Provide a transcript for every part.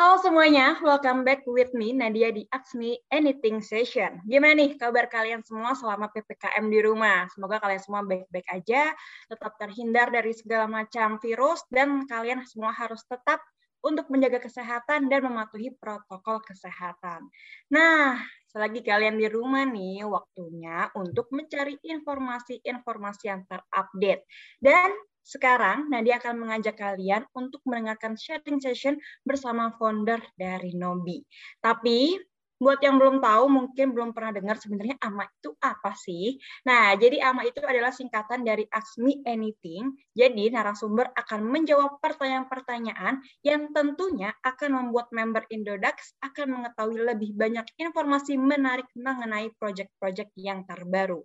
Halo semuanya, welcome back with me Nadia di Ask Anything Session. Gimana nih kabar kalian semua selama PPKM di rumah? Semoga kalian semua baik-baik aja, tetap terhindar dari segala macam virus, dan kalian semua harus tetap untuk menjaga kesehatan dan mematuhi protokol kesehatan. Nah, selagi kalian di rumah nih, waktunya untuk mencari informasi-informasi yang terupdate. Dan sekarang Nadia akan mengajak kalian untuk mendengarkan sharing session bersama founder dari Nobi. Tapi buat yang belum tahu, mungkin belum pernah dengar sebenarnya AMA itu apa sih? Nah, jadi AMA itu adalah singkatan dari Ask Me Anything. Jadi narasumber akan menjawab pertanyaan-pertanyaan yang tentunya akan membuat member Indodax akan mengetahui lebih banyak informasi menarik mengenai proyek-proyek yang terbaru.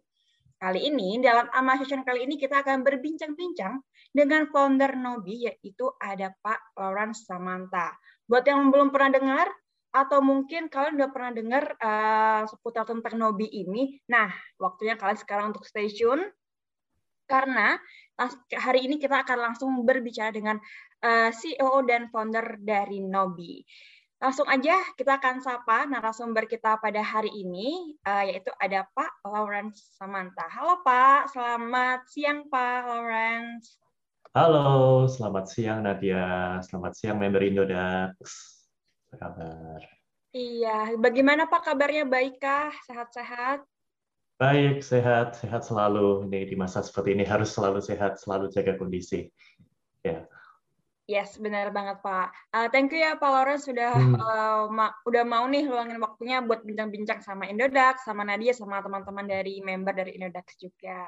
Kali ini, dalam AMA Session kali ini kita akan berbincang-bincang dengan founder Nobi, yaitu ada Pak Lawrence Samanta. Buat yang belum pernah dengar, atau mungkin kalian udah pernah dengar uh, seputar tentang Nobi ini, nah waktunya kalian sekarang untuk stay tune, karena hari ini kita akan langsung berbicara dengan uh, eh, CEO dan founder dari Nobi. Langsung aja kita akan sapa narasumber kita pada hari ini, uh, yaitu ada Pak Lawrence Samanta. Halo Pak, selamat siang Pak Lawrence. Halo, selamat siang Nadia. Selamat siang member Indodax. Apa kabar? Iya, bagaimana Pak kabarnya? Baikkah? Sehat-sehat? Baik, sehat, sehat selalu. Ini di masa seperti ini harus selalu sehat, selalu jaga kondisi. Ya. Yes, benar banget Pak. Uh, thank you ya Pak Lawrence sudah hmm. uh, ma udah mau nih luangin waktunya buat bincang-bincang sama Indodax, sama Nadia, sama teman-teman dari member dari Indodax juga.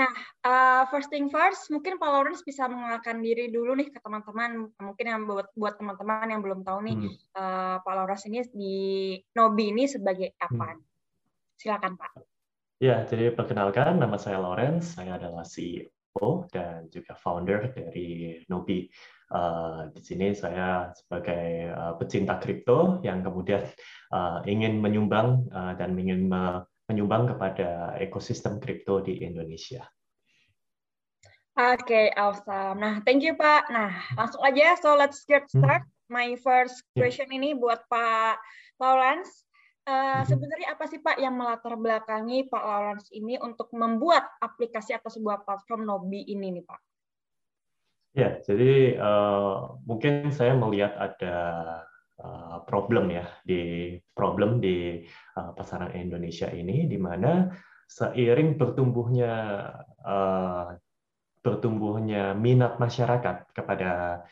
Nah, uh, first thing first, mungkin Pak Lawrence bisa mengenalkan diri dulu nih ke teman-teman. Mungkin yang buat buat teman-teman yang belum tahu nih, hmm. uh, Pak Lawrence ini di Nobi ini sebagai apa? Hmm. Silakan Pak. Ya, jadi perkenalkan nama saya Lawrence, saya adalah CEO dan juga founder dari Nobi. Uh, di sini saya sebagai uh, pecinta kripto yang kemudian uh, ingin menyumbang uh, dan ingin me menyumbang kepada ekosistem kripto di Indonesia. Oke, okay, awesome. Nah, thank you Pak. Nah, langsung aja. So let's get hmm. start. My first ya. question ini buat Pak Lawrence. Uh, sebenarnya apa sih Pak yang melatar belakangi Pak Lawrence ini untuk membuat aplikasi atau sebuah platform Nobi ini nih Pak? Ya, jadi uh, mungkin saya melihat ada uh, problem ya di problem di uh, pasaran Indonesia ini, di mana seiring bertumbuhnya uh, bertumbuhnya minat masyarakat kepada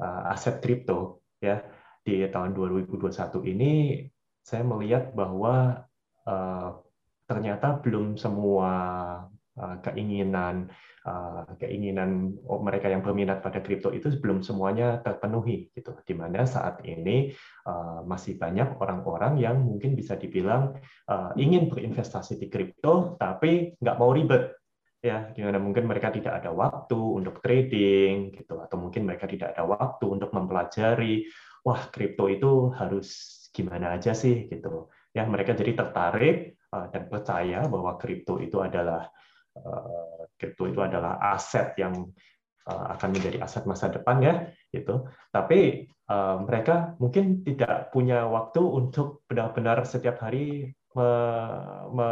uh, aset kripto ya di tahun 2021 ini saya melihat bahwa uh, ternyata belum semua uh, keinginan uh, keinginan mereka yang berminat pada kripto itu belum semuanya terpenuhi gitu. Di mana saat ini uh, masih banyak orang-orang yang mungkin bisa dibilang uh, ingin berinvestasi di kripto tapi nggak mau ribet ya. Gimana mungkin mereka tidak ada waktu untuk trading gitu. Atau mungkin mereka tidak ada waktu untuk mempelajari wah kripto itu harus gimana aja sih gitu. Ya mereka jadi tertarik uh, dan percaya bahwa kripto itu adalah uh, kripto itu adalah aset yang uh, akan menjadi aset masa depan ya gitu. Tapi mereka mungkin tidak punya waktu untuk benar-benar setiap hari me me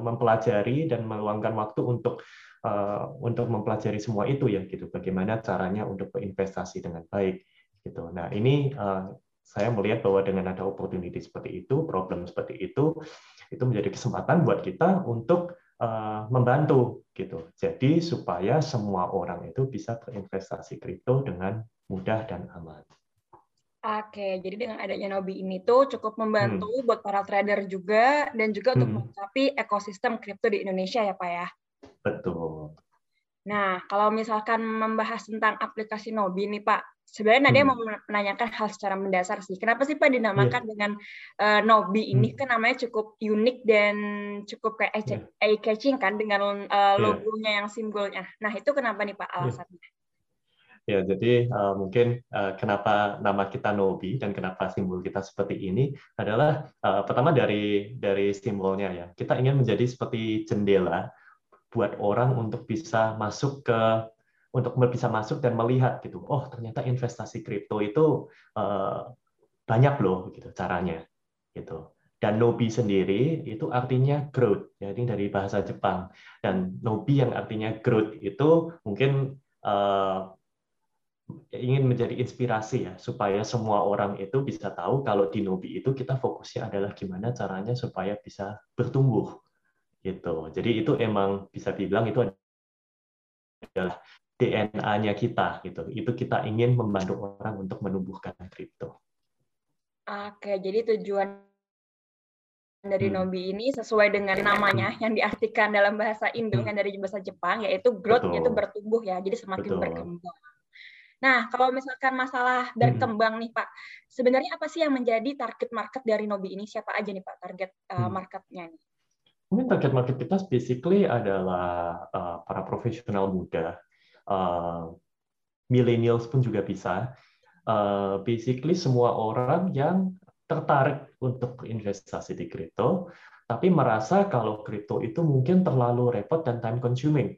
mempelajari dan meluangkan waktu untuk untuk mempelajari semua itu ya gitu. Bagaimana caranya untuk berinvestasi dengan baik gitu. Nah ini saya melihat bahwa dengan ada opportunity seperti itu, problem seperti itu, itu menjadi kesempatan buat kita untuk uh, membantu gitu. Jadi supaya semua orang itu bisa berinvestasi kripto dengan mudah dan aman. Oke, jadi dengan adanya Nobi ini tuh cukup membantu hmm. buat para trader juga dan juga untuk hmm. mencapai ekosistem kripto di Indonesia ya Pak ya. Betul. Nah, kalau misalkan membahas tentang aplikasi Nobi nih Pak, Sebenarnya Nadia hmm. mau menanyakan hal secara mendasar sih. Kenapa sih Pak dinamakan yeah. dengan uh, Nobi ini? Hmm. Kan namanya cukup unik dan cukup kayak yeah. eye catching kan dengan uh, logonya yang simbolnya. Nah itu kenapa nih Pak iya. alasannya? Ya, jadi uh, mungkin uh, kenapa nama kita Nobi dan kenapa simbol kita seperti ini adalah uh, pertama dari dari simbolnya ya. Kita ingin menjadi seperti jendela buat orang untuk bisa masuk ke untuk bisa masuk dan melihat gitu. Oh, ternyata investasi kripto itu uh, banyak loh gitu caranya gitu. Dan Nobi sendiri itu artinya growth, jadi dari bahasa Jepang. Dan Nobi yang artinya growth itu mungkin uh, ingin menjadi inspirasi ya supaya semua orang itu bisa tahu kalau di Nobi itu kita fokusnya adalah gimana caranya supaya bisa bertumbuh gitu. Jadi itu emang bisa dibilang itu adalah DNA-nya kita gitu. Itu kita ingin membantu orang untuk menumbuhkan kripto. Oke, jadi tujuan dari hmm. Nobi ini sesuai dengan namanya yang diartikan dalam bahasa Indo hmm. dari bahasa Jepang yaitu growth Betul. yaitu bertumbuh ya. Jadi semakin Betul. berkembang. Nah, kalau misalkan masalah berkembang hmm. nih Pak, sebenarnya apa sih yang menjadi target market dari Nobi ini? Siapa aja nih Pak target uh, marketnya nih? Mungkin target market kita basically adalah uh, para profesional muda uh, millennials pun juga bisa. Uh, basically semua orang yang tertarik untuk investasi di kripto, tapi merasa kalau kripto itu mungkin terlalu repot dan time consuming.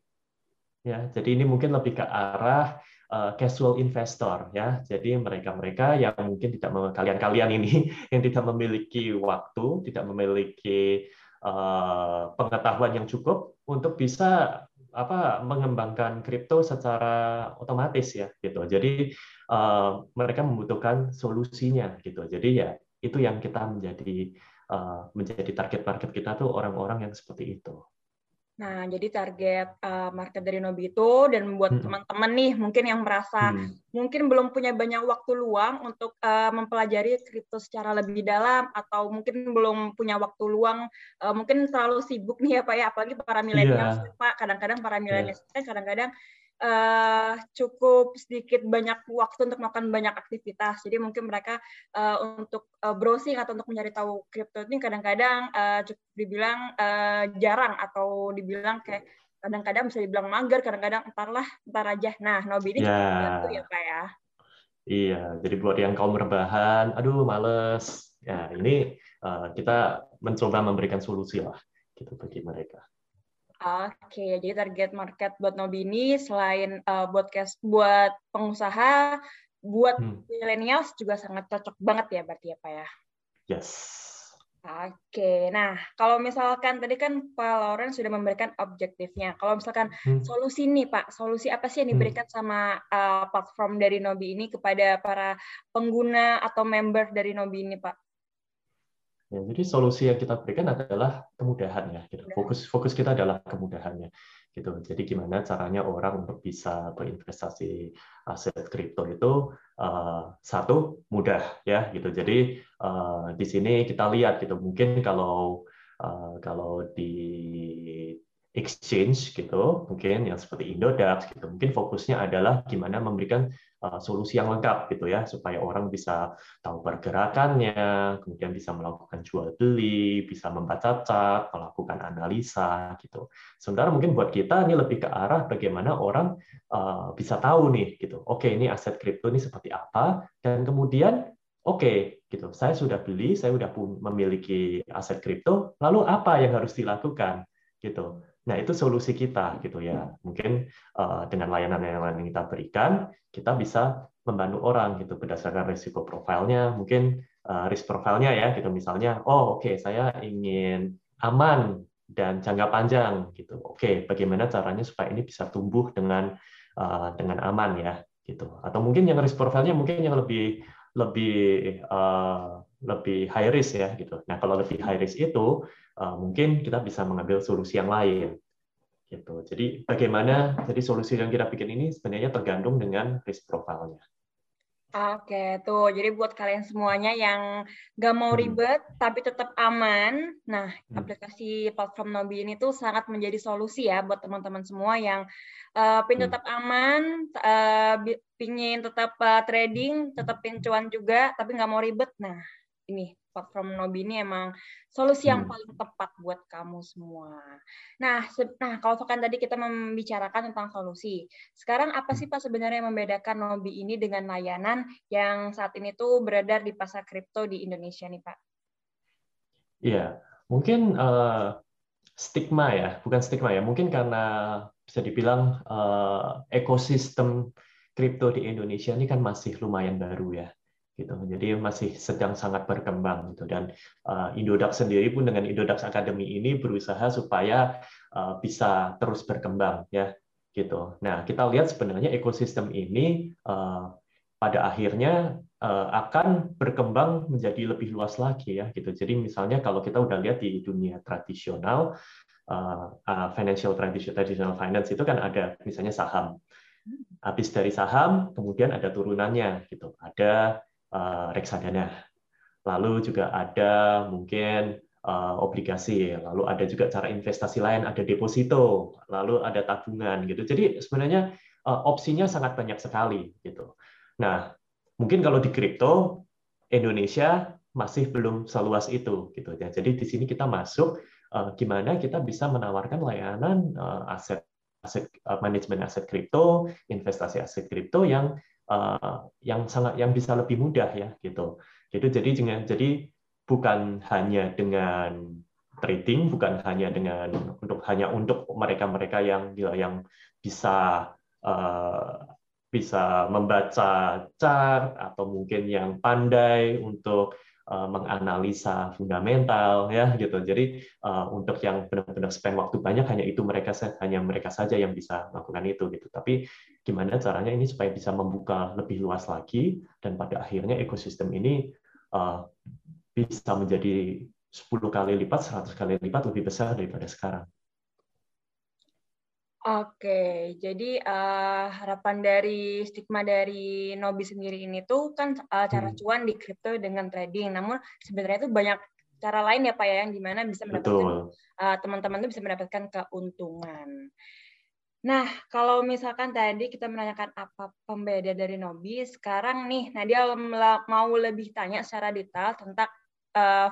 Ya, jadi ini mungkin lebih ke arah uh, casual investor ya. Jadi mereka-mereka yang mungkin tidak kalian-kalian ini yang tidak memiliki waktu, tidak memiliki uh, pengetahuan yang cukup untuk bisa apa mengembangkan kripto secara otomatis ya gitu. Jadi uh, mereka membutuhkan solusinya gitu. Jadi ya itu yang kita menjadi uh, menjadi target market kita tuh orang-orang yang seperti itu. Nah, jadi target uh, market dari Nobi itu dan buat hmm. teman-teman nih mungkin yang merasa hmm. mungkin belum punya banyak waktu luang untuk uh, mempelajari kripto secara lebih dalam atau mungkin belum punya waktu luang, uh, mungkin terlalu sibuk nih ya Pak ya, apalagi para milenial yeah. Pak, kadang-kadang para milenial yeah. kadang-kadang uh, cukup sedikit banyak waktu untuk melakukan banyak aktivitas. Jadi mungkin mereka uh, untuk uh, browsing atau untuk mencari tahu kripto ini kadang-kadang uh, cukup dibilang uh, jarang atau dibilang kayak kadang-kadang bisa dibilang mager, kadang-kadang entarlah, entar aja. Nah, Nobi ini yeah. cukup ya Pak ya. Iya, jadi buat yang kaum rebahan, aduh males. Ya, ini uh, kita mencoba memberikan solusi lah gitu bagi mereka. Oke, jadi target market buat Nobini selain uh, buat cash, buat pengusaha, buat hmm. millennials juga sangat cocok banget ya berarti ya Pak ya? Yes. Oke, nah kalau misalkan tadi kan Pak Lauren sudah memberikan objektifnya. Kalau misalkan hmm. solusi nih Pak, solusi apa sih yang hmm. diberikan hmm. sama uh, platform dari Nobi ini kepada para pengguna atau member dari Nobi ini Pak? Ya, jadi solusi yang kita berikan adalah kemudahan ya. Gitu. Fokus fokus kita adalah kemudahannya. Gitu. Jadi gimana caranya orang untuk bisa berinvestasi aset kripto itu uh, satu mudah ya gitu. Jadi uh, di sini kita lihat gitu. Mungkin kalau uh, kalau di exchange gitu, mungkin yang seperti Indodax gitu, mungkin fokusnya adalah gimana memberikan uh, solusi yang lengkap gitu ya, supaya orang bisa tahu pergerakannya, kemudian bisa melakukan jual beli, bisa membaca chart, melakukan analisa gitu. Sementara mungkin buat kita ini lebih ke arah bagaimana orang uh, bisa tahu nih gitu, oke ini aset kripto ini seperti apa, dan kemudian oke okay, gitu, saya sudah beli, saya sudah memiliki aset kripto, lalu apa yang harus dilakukan gitu Nah, itu solusi kita gitu ya. Mungkin uh, dengan layanan yang kita berikan, kita bisa membantu orang gitu berdasarkan risiko profilnya, mungkin uh, risk profilnya ya gitu misalnya, oh oke okay, saya ingin aman dan jangka panjang gitu. Oke, okay, bagaimana caranya supaya ini bisa tumbuh dengan uh, dengan aman ya gitu. Atau mungkin yang risk profilnya mungkin yang lebih lebih uh, lebih high risk ya gitu. Nah, kalau lebih high risk itu uh, mungkin kita bisa mengambil solusi yang lain gitu. Jadi bagaimana jadi solusi yang kita bikin ini sebenarnya tergantung dengan risk profile-nya. Oke, tuh. Jadi buat kalian semuanya yang gak mau hmm. ribet hmm. tapi tetap aman, nah hmm. aplikasi platform Nobi ini tuh sangat menjadi solusi ya buat teman-teman semua yang uh, pingin hmm. tetap aman, uh, pingin tetap uh, trading, tetap pingin cuan juga, tapi nggak mau ribet. Nah, ini platform Nobi ini emang solusi yang hmm. paling tepat buat kamu semua. Nah, nah kalau kan tadi kita membicarakan tentang solusi. Sekarang apa sih Pak sebenarnya yang membedakan Nobi ini dengan layanan yang saat ini tuh beredar di pasar kripto di Indonesia nih Pak? Iya, mungkin uh, stigma ya, bukan stigma ya, mungkin karena bisa dibilang uh, ekosistem kripto di Indonesia ini kan masih lumayan baru ya gitu. Jadi masih sedang sangat berkembang gitu. Dan uh, Indodax sendiri pun dengan Indodax Academy ini berusaha supaya uh, bisa terus berkembang ya gitu. Nah kita lihat sebenarnya ekosistem ini uh, pada akhirnya uh, akan berkembang menjadi lebih luas lagi ya gitu. Jadi misalnya kalau kita udah lihat di dunia tradisional uh, uh, financial traditional finance itu kan ada misalnya saham. Habis dari saham kemudian ada turunannya gitu. Ada reksadana. Lalu juga ada mungkin uh, obligasi, lalu ada juga cara investasi lain, ada deposito, lalu ada tabungan gitu. Jadi sebenarnya uh, opsinya sangat banyak sekali gitu. Nah, mungkin kalau di kripto Indonesia masih belum seluas itu gitu ya. Jadi di sini kita masuk gimana kita bisa menawarkan layanan aset aset manajemen aset kripto, investasi aset kripto yang uh, yang sangat yang bisa lebih mudah ya gitu. Gitu jadi dengan jadi bukan hanya dengan trading, bukan hanya dengan untuk hanya untuk mereka-mereka yang yang bisa uh, bisa membaca chart atau mungkin yang pandai untuk Eh, menganalisa fundamental ya gitu. Jadi uh, untuk yang benar-benar spend waktu banyak hanya itu mereka hanya mereka saja yang bisa melakukan itu gitu. Tapi gimana caranya ini supaya bisa membuka lebih luas lagi dan pada akhirnya ekosistem ini uh, bisa menjadi 10 kali lipat, 100 kali lipat lebih besar daripada sekarang. Oke, jadi uh, harapan dari stigma dari Nobi sendiri ini tuh kan uh, cara hmm. cuan di kripto dengan trading. Namun sebenarnya itu banyak cara lain ya Pak ya yang di mana bisa mendapatkan uh, teman-teman tuh bisa mendapatkan keuntungan. Nah, kalau misalkan tadi kita menanyakan apa pembeda dari Nobi, sekarang nih Nadia mau lebih tanya secara detail tentang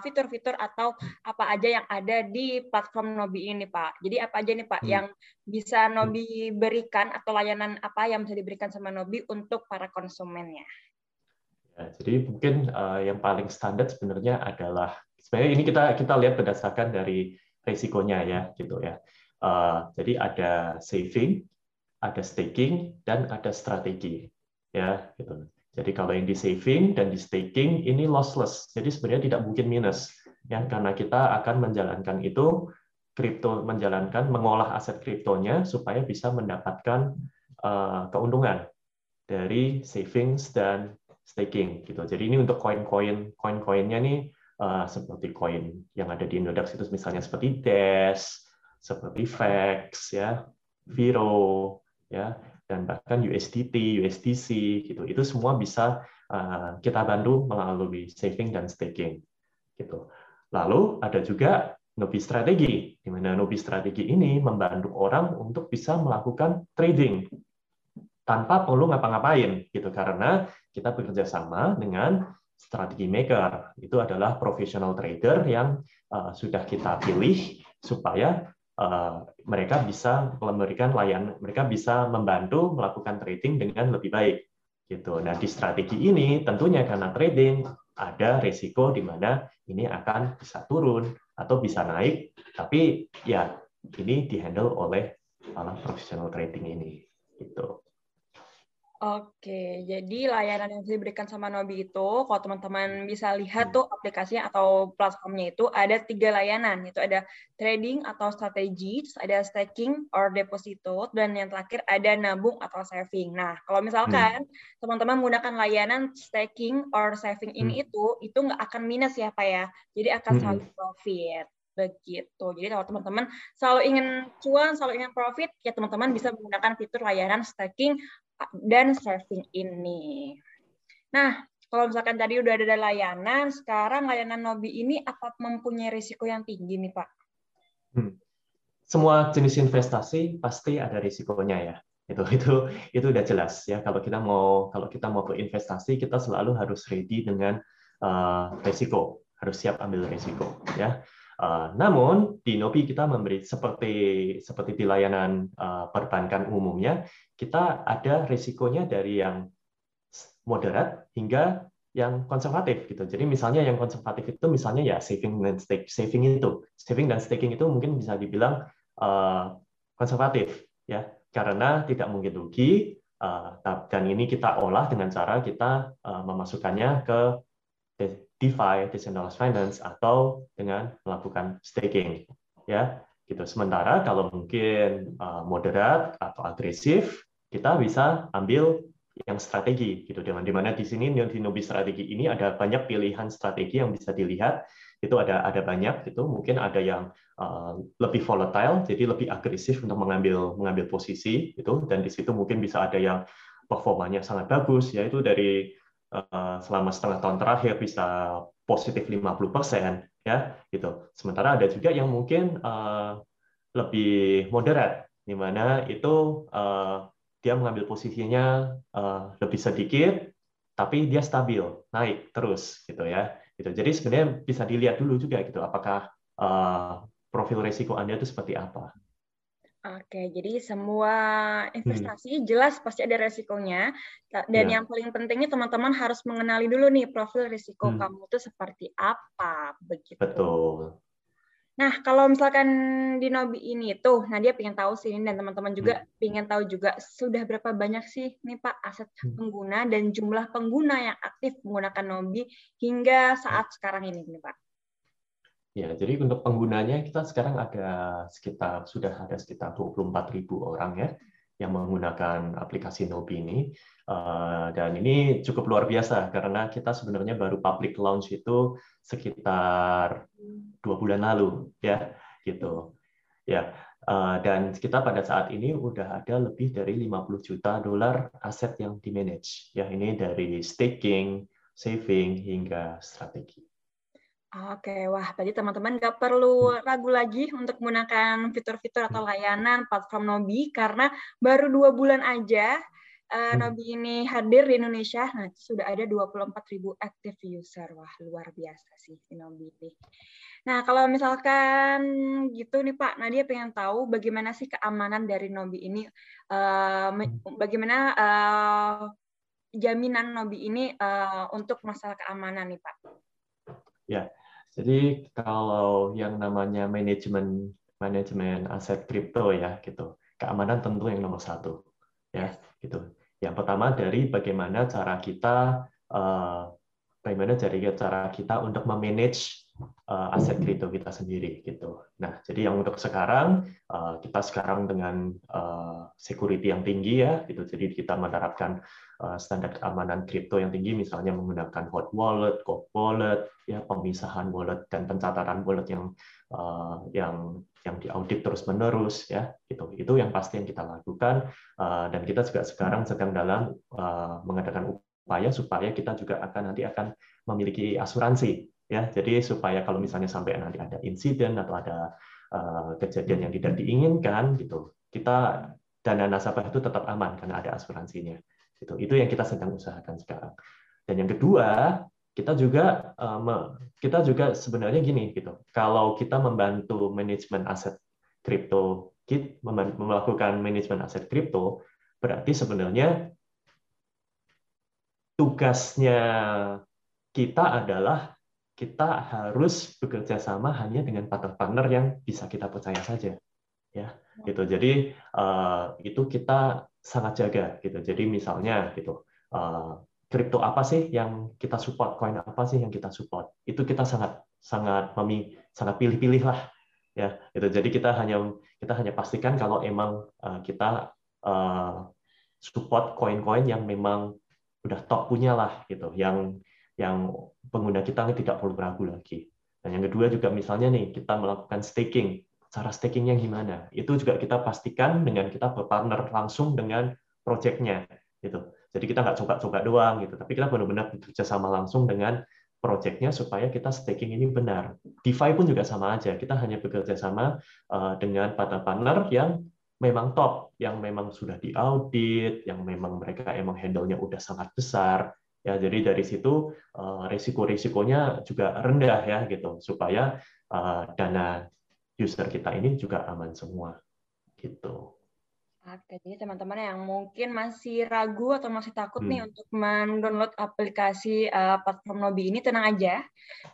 fitur-fitur atau apa aja yang ada di platform Nobi ini, Pak. Jadi apa aja nih, Pak, hmm. yang bisa Nobi berikan atau layanan apa yang bisa diberikan sama Nobi untuk para konsumennya? Ya, jadi mungkin uh, yang paling standar sebenarnya adalah sebenarnya ini kita kita lihat berdasarkan dari resikonya ya, gitu ya. Uh, jadi ada saving, ada staking, dan ada strategi, ya, gitu. Jadi kalau yang di saving dan di staking ini lossless, jadi sebenarnya tidak mungkin minus, ya. Karena kita akan menjalankan itu kripto menjalankan mengolah aset kriptonya supaya bisa mendapatkan uh, keuntungan dari savings dan staking gitu. Jadi ini untuk koin-koin koin-koinnya nih uh, seperti koin yang ada di Indodax itu misalnya seperti Dash, seperti Vex ya, Viro ya dan bahkan USDT, USDC gitu. Itu semua bisa uh, kita bantu melalui saving dan staking gitu. Lalu ada juga Nobi strategi, di mana Nobi strategi ini membantu orang untuk bisa melakukan trading tanpa perlu ngapa-ngapain gitu karena kita bekerja sama dengan strategi maker. Itu adalah professional trader yang uh, sudah kita pilih supaya Eh, mereka bisa memberikan layanan, mereka bisa membantu melakukan trading dengan lebih baik. Gitu. Nah, di strategi ini tentunya karena trading ada resiko di mana ini akan bisa turun atau bisa naik, tapi ya ini dihandle oleh para profesional trading ini. Gitu. Oke, jadi layanan yang diberikan sama Nobi itu, kalau teman-teman bisa lihat tuh aplikasinya atau platformnya itu ada tiga layanan, itu ada trading atau strategi, ada staking or deposito, dan yang terakhir ada nabung atau saving. Nah, kalau misalkan hmm. teman-teman menggunakan layanan staking or saving ini hmm. itu, itu nggak akan minus ya Pak ya, jadi akan hmm. selalu profit begitu. Jadi kalau teman-teman selalu ingin cuan, selalu ingin profit, ya teman-teman bisa menggunakan fitur layanan staking dan saving ini. Nah, kalau misalkan tadi udah ada layanan, sekarang layanan Nobi ini apa mempunyai risiko yang tinggi nih Pak? Hmm. Semua jenis investasi pasti ada risikonya ya. Itu itu itu udah jelas ya. Kalau kita mau kalau kita mau berinvestasi, kita selalu harus ready dengan uh, risiko, harus siap ambil risiko ya. Uh, namun di Nobi kita memberi seperti seperti di layanan uh, perbankan umumnya, kita ada risikonya dari yang moderat hingga yang konservatif gitu. Jadi misalnya yang konservatif itu misalnya ya saving dan stake saving itu saving dan staking itu mungkin bisa dibilang uh, konservatif ya karena tidak mungkin rugi dan ini kita olah dengan cara kita memasukkannya ke DeFi, decentralized finance atau dengan melakukan staking ya. Gitu. Sementara kalau mungkin moderat atau agresif kita bisa ambil yang strategi gitu. Di mana di sini di Nobi strategi ini ada banyak pilihan strategi yang bisa dilihat. Itu ada ada banyak gitu. Mungkin ada yang uh, lebih volatile jadi lebih agresif untuk mengambil mengambil posisi itu dan di situ mungkin bisa ada yang performanya sangat bagus yaitu dari uh, selama setengah tahun terakhir bisa positif 50% ya gitu sementara ada juga yang mungkin uh, lebih moderat di mana itu uh, dia mengambil posisinya lebih sedikit, tapi dia stabil, naik terus gitu ya. Gitu. Jadi sebenarnya bisa dilihat dulu juga gitu, apakah profil risiko Anda itu seperti apa. Oke, jadi semua investasi hmm. jelas pasti ada resikonya. Dan ya. yang paling pentingnya teman-teman harus mengenali dulu nih profil risiko hmm. kamu itu seperti apa, begitu. Betul. Nah, kalau misalkan di Nobi ini tuh, nah dia pengen tahu sih dan teman-teman juga hmm. pengen tahu juga sudah berapa banyak sih nih Pak aset hmm. pengguna dan jumlah pengguna yang aktif menggunakan Nobi hingga saat sekarang ini nih Pak. Ya, jadi untuk penggunanya kita sekarang ada sekitar sudah ada sekitar 24.000 orang ya yang menggunakan aplikasi Nobi ini. Eh, dan ini cukup luar biasa karena kita sebenarnya baru public launch itu sekitar dua bulan lalu ya gitu. Ya uh, dan kita pada saat ini udah ada lebih dari 50 juta dolar aset yang di manage. Ya ini dari staking saving hingga strategi Oke, wah tadi teman-teman nggak perlu ragu lagi untuk menggunakan fitur-fitur atau layanan platform Nobi karena baru dua bulan aja uh, Nobi ini hadir di Indonesia, nah sudah ada 24.000 active user. Wah, luar biasa sih Nobi ini. Nah, kalau misalkan gitu nih Pak, Nadia pengen tahu bagaimana sih keamanan dari Nobi ini, uh, bagaimana uh, jaminan Nobi ini uh, untuk masalah keamanan nih Pak? Ya, jadi kalau yang namanya manajemen manajemen aset kripto ya gitu, keamanan tentu yang nomor satu ya gitu. Yang pertama dari bagaimana cara kita uh, bagaimana dari cara kita untuk memanage uh, aset kripto kita sendiri gitu. Nah, jadi yang untuk sekarang uh, kita sekarang dengan security yang tinggi ya gitu. Jadi kita menerapkan standar keamanan kripto yang tinggi misalnya menggunakan hot wallet, cold wallet, ya pemisahan wallet dan pencatatan wallet yang uh, yang yang diaudit terus menerus ya itu itu yang pasti yang kita lakukan uh, dan kita juga sekarang sedang dalam mengadakan upaya supaya kita juga akan nanti akan memiliki asuransi ya. Jadi supaya kalau misalnya sampai nanti ada insiden atau ada kejadian yang tidak diinginkan gitu kita dana nasabah itu tetap aman karena ada asuransinya itu itu yang kita sedang usahakan sekarang. Dan yang kedua kita juga kita juga sebenarnya gini gitu. Kalau kita membantu manajemen aset kripto, kita melakukan manajemen aset kripto, berarti sebenarnya tugasnya kita adalah kita harus bekerja sama hanya dengan partner-partner yang bisa kita percaya saja ya gitu jadi uh, itu kita sangat jaga gitu jadi misalnya gitu uh, kripto apa sih yang kita support, koin apa sih yang kita support. Itu kita sangat sangat memi sangat pilih-pilih lah ya. Itu jadi kita hanya kita hanya pastikan kalau emang uh, kita uh, support koin-koin yang memang udah top punya lah gitu, yang yang pengguna kita tidak perlu ragu lagi. Dan yang kedua juga misalnya nih kita melakukan staking, cara stakingnya gimana? Itu juga kita pastikan dengan kita berpartner langsung dengan projectnya gitu. Jadi kita nggak coba-coba doang gitu, tapi kita benar-benar bekerja sama langsung dengan projectnya supaya kita staking ini benar. DeFi pun juga sama aja, kita hanya bekerja sama uh, dengan partner-partner yang memang top, yang memang sudah diaudit, yang memang mereka emang handle-nya udah sangat besar. Ya, jadi dari situ uh, risiko-risikonya juga rendah ya gitu, supaya uh, dana user kita ini juga aman semua gitu. Oke, jadi teman-teman yang mungkin masih ragu atau masih takut hmm. nih untuk mendownload aplikasi uh, platform Nobi ini, tenang aja.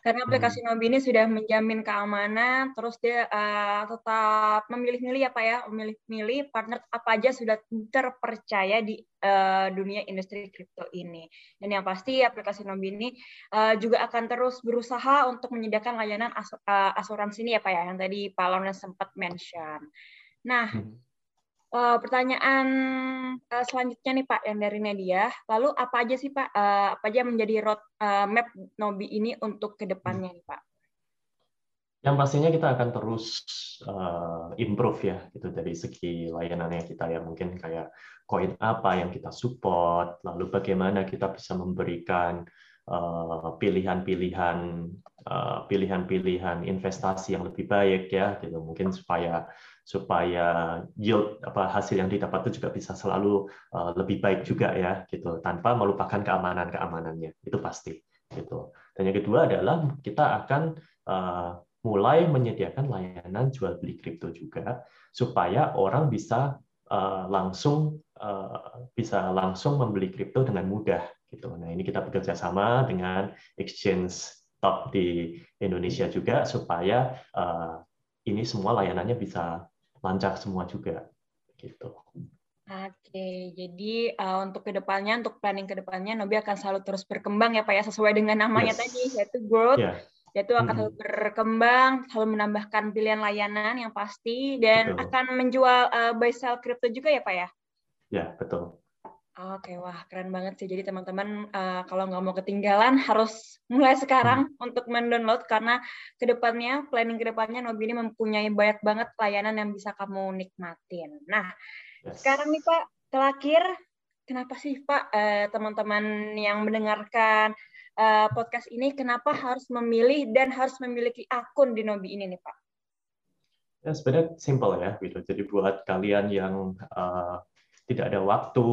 Karena aplikasi hmm. Nobi ini sudah menjamin keamanan, terus dia uh, tetap memilih-milih apa ya, memilih-milih partner apa aja sudah terpercaya di uh, dunia industri kripto ini. Dan yang pasti aplikasi Nobi ini uh, juga akan terus berusaha untuk menyediakan layanan as uh, asuransi ini ya Pak ya, yang tadi Pak Lona sempat mention. Nah, hmm uh, pertanyaan uh, selanjutnya nih Pak yang dari Nadia. Lalu apa aja sih Pak, uh, apa aja menjadi road map Nobi ini untuk ke depannya nih Pak? Yang pastinya kita akan terus improve ya, gitu dari segi layanannya kita ya mungkin kayak koin apa yang kita support, lalu bagaimana kita bisa memberikan pilihan-pilihan pilihan-pilihan investasi yang lebih baik ya, gitu mungkin supaya supaya yield apa hasil yang didapat itu juga bisa selalu uh, lebih baik juga ya gitu tanpa melupakan keamanan keamanannya itu pasti gitu. Dan yang kedua adalah kita akan uh, mulai menyediakan layanan jual beli kripto juga supaya orang bisa uh, langsung bisa langsung membeli kripto dengan mudah gitu. Nah ini kita bekerja sama dengan exchange top di Indonesia juga supaya ini semua layanannya bisa lancar semua juga gitu. Oke, jadi uh, untuk ke depannya, untuk planning ke depannya, Nobi akan selalu terus berkembang ya Pak ya, sesuai dengan namanya yes. tadi, yaitu growth, yeah. yaitu akan selalu berkembang, selalu menambahkan pilihan layanan yang pasti, dan betul. akan menjual uh, buy sell crypto juga ya Pak ya? Ya, betul. Oke, wah keren banget sih. Jadi teman-teman uh, kalau nggak mau ketinggalan harus mulai sekarang hmm. untuk mendownload karena ke depannya planning ke depannya Nobi ini mempunyai banyak banget layanan yang bisa kamu nikmatin. Nah, yes. sekarang nih Pak, terakhir kenapa sih Pak uh, teman-teman yang mendengarkan uh, podcast ini kenapa harus memilih dan harus memiliki akun di Nobi ini nih Pak? Ya sebenarnya simple ya gitu. Jadi buat kalian yang uh, tidak ada waktu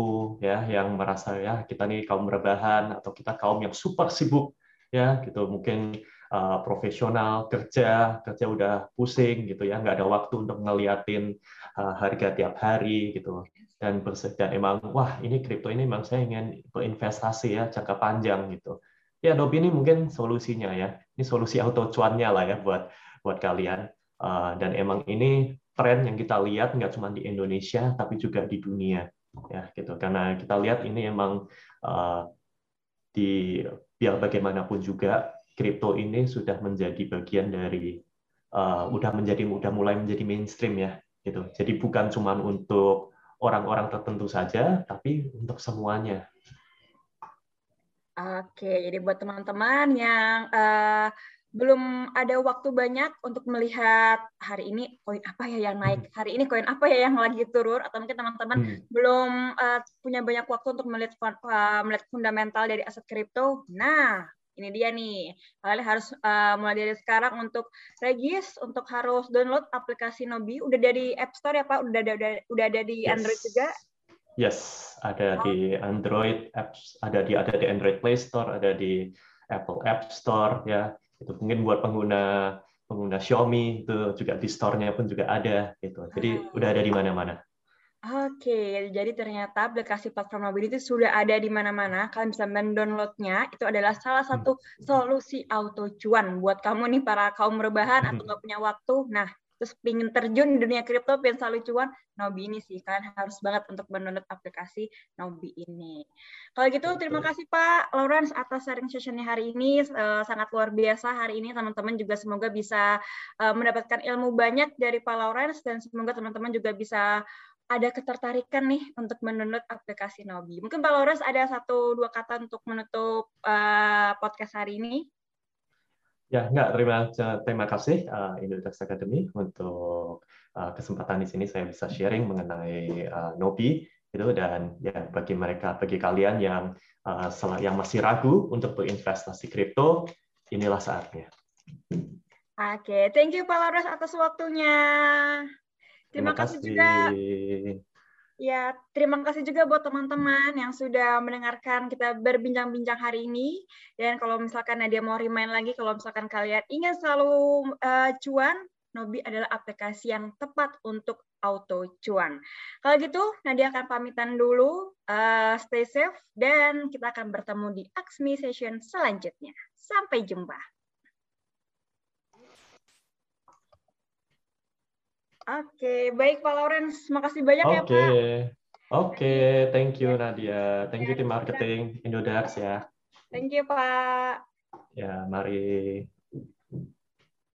ya yang merasa ya kita nih kaum rebahan atau kita kaum yang super sibuk ya gitu. Mungkin uh, profesional kerja kerja udah pusing gitu ya nggak ada waktu untuk ngeliatin uh, harga tiap hari gitu. Dan bersedia emang wah ini kripto ini memang saya ingin berinvestasi ya jangka panjang gitu. Ya Adobe ini mungkin solusinya ya. Ini solusi auto cuannya lah ya buat buat kalian. Uh, dan emang ini tren yang kita lihat nggak cuma di Indonesia tapi juga di dunia ya gitu. Karena kita lihat ini emang uh, di biar bagaimanapun juga kripto ini sudah menjadi bagian dari uh, udah menjadi udah mulai menjadi mainstream ya gitu. Jadi bukan cuma untuk orang-orang tertentu saja tapi untuk semuanya. Oke, jadi buat teman-teman yang uh, belum ada waktu banyak untuk melihat hari ini koin apa ya yang naik, hmm. hari ini koin apa ya yang lagi turun, atau mungkin teman-teman hmm. belum uh, punya banyak waktu untuk melihat uh, melihat fundamental dari aset kripto. Nah, ini dia nih. Kalian harus uh, mulai dari sekarang untuk regis, untuk harus download aplikasi Nobi. Udah dari App Store ya Pak? Udah ada udah, udah ada di yes. Android juga? Yes, ada oh. di Android apps, ada di ada di Android Play Store, ada di Apple App Store ya itu mungkin buat pengguna pengguna Xiaomi itu juga di store-nya pun juga ada gitu. Jadi ah. udah ada di mana-mana. Oke, jadi ternyata aplikasi platform mobility sudah ada di mana-mana. Kalian bisa mendownloadnya. Itu adalah salah hmm. satu solusi auto cuan buat kamu nih para kaum rebahan atau hmm. nggak punya waktu. Nah, terus pengen terjun di dunia kripto, pengen selalu cuan, Nobi ini sih. Kalian harus banget untuk mendownload aplikasi Nobi ini. Kalau gitu, terima kasih Pak Lawrence atas sharing sessionnya hari ini. Uh, sangat luar biasa hari ini. Teman-teman juga semoga bisa uh, mendapatkan ilmu banyak dari Pak Lawrence dan semoga teman-teman juga bisa ada ketertarikan nih untuk mendownload aplikasi Nobi. Mungkin Pak Lawrence ada satu dua kata untuk menutup uh, podcast hari ini. Ya, enggak. Terima, terima kasih uh, Indotex Academy untuk uh, kesempatan di sini saya bisa sharing mengenai uh, Nobi itu dan ya bagi mereka bagi kalian yang uh, yang masih ragu untuk berinvestasi kripto inilah saatnya. Oke, okay. thank you Pak Laras atas waktunya. Terima, terima kasih juga Ya, terima kasih juga buat teman-teman yang sudah mendengarkan kita berbincang-bincang hari ini. Dan kalau misalkan Nadia mau remind lagi, kalau misalkan kalian ingin selalu uh, cuan, Nobi adalah aplikasi yang tepat untuk auto cuan. Kalau gitu, Nadia akan pamitan dulu. Uh, stay safe dan kita akan bertemu di Aksmi session selanjutnya. Sampai jumpa. Oke, baik Pak Lawrence. Makasih banyak okay. ya Pak. Oke, okay. thank you Nadia. Thank you tim marketing Indodax ya. Thank you Pak. Ya, mari.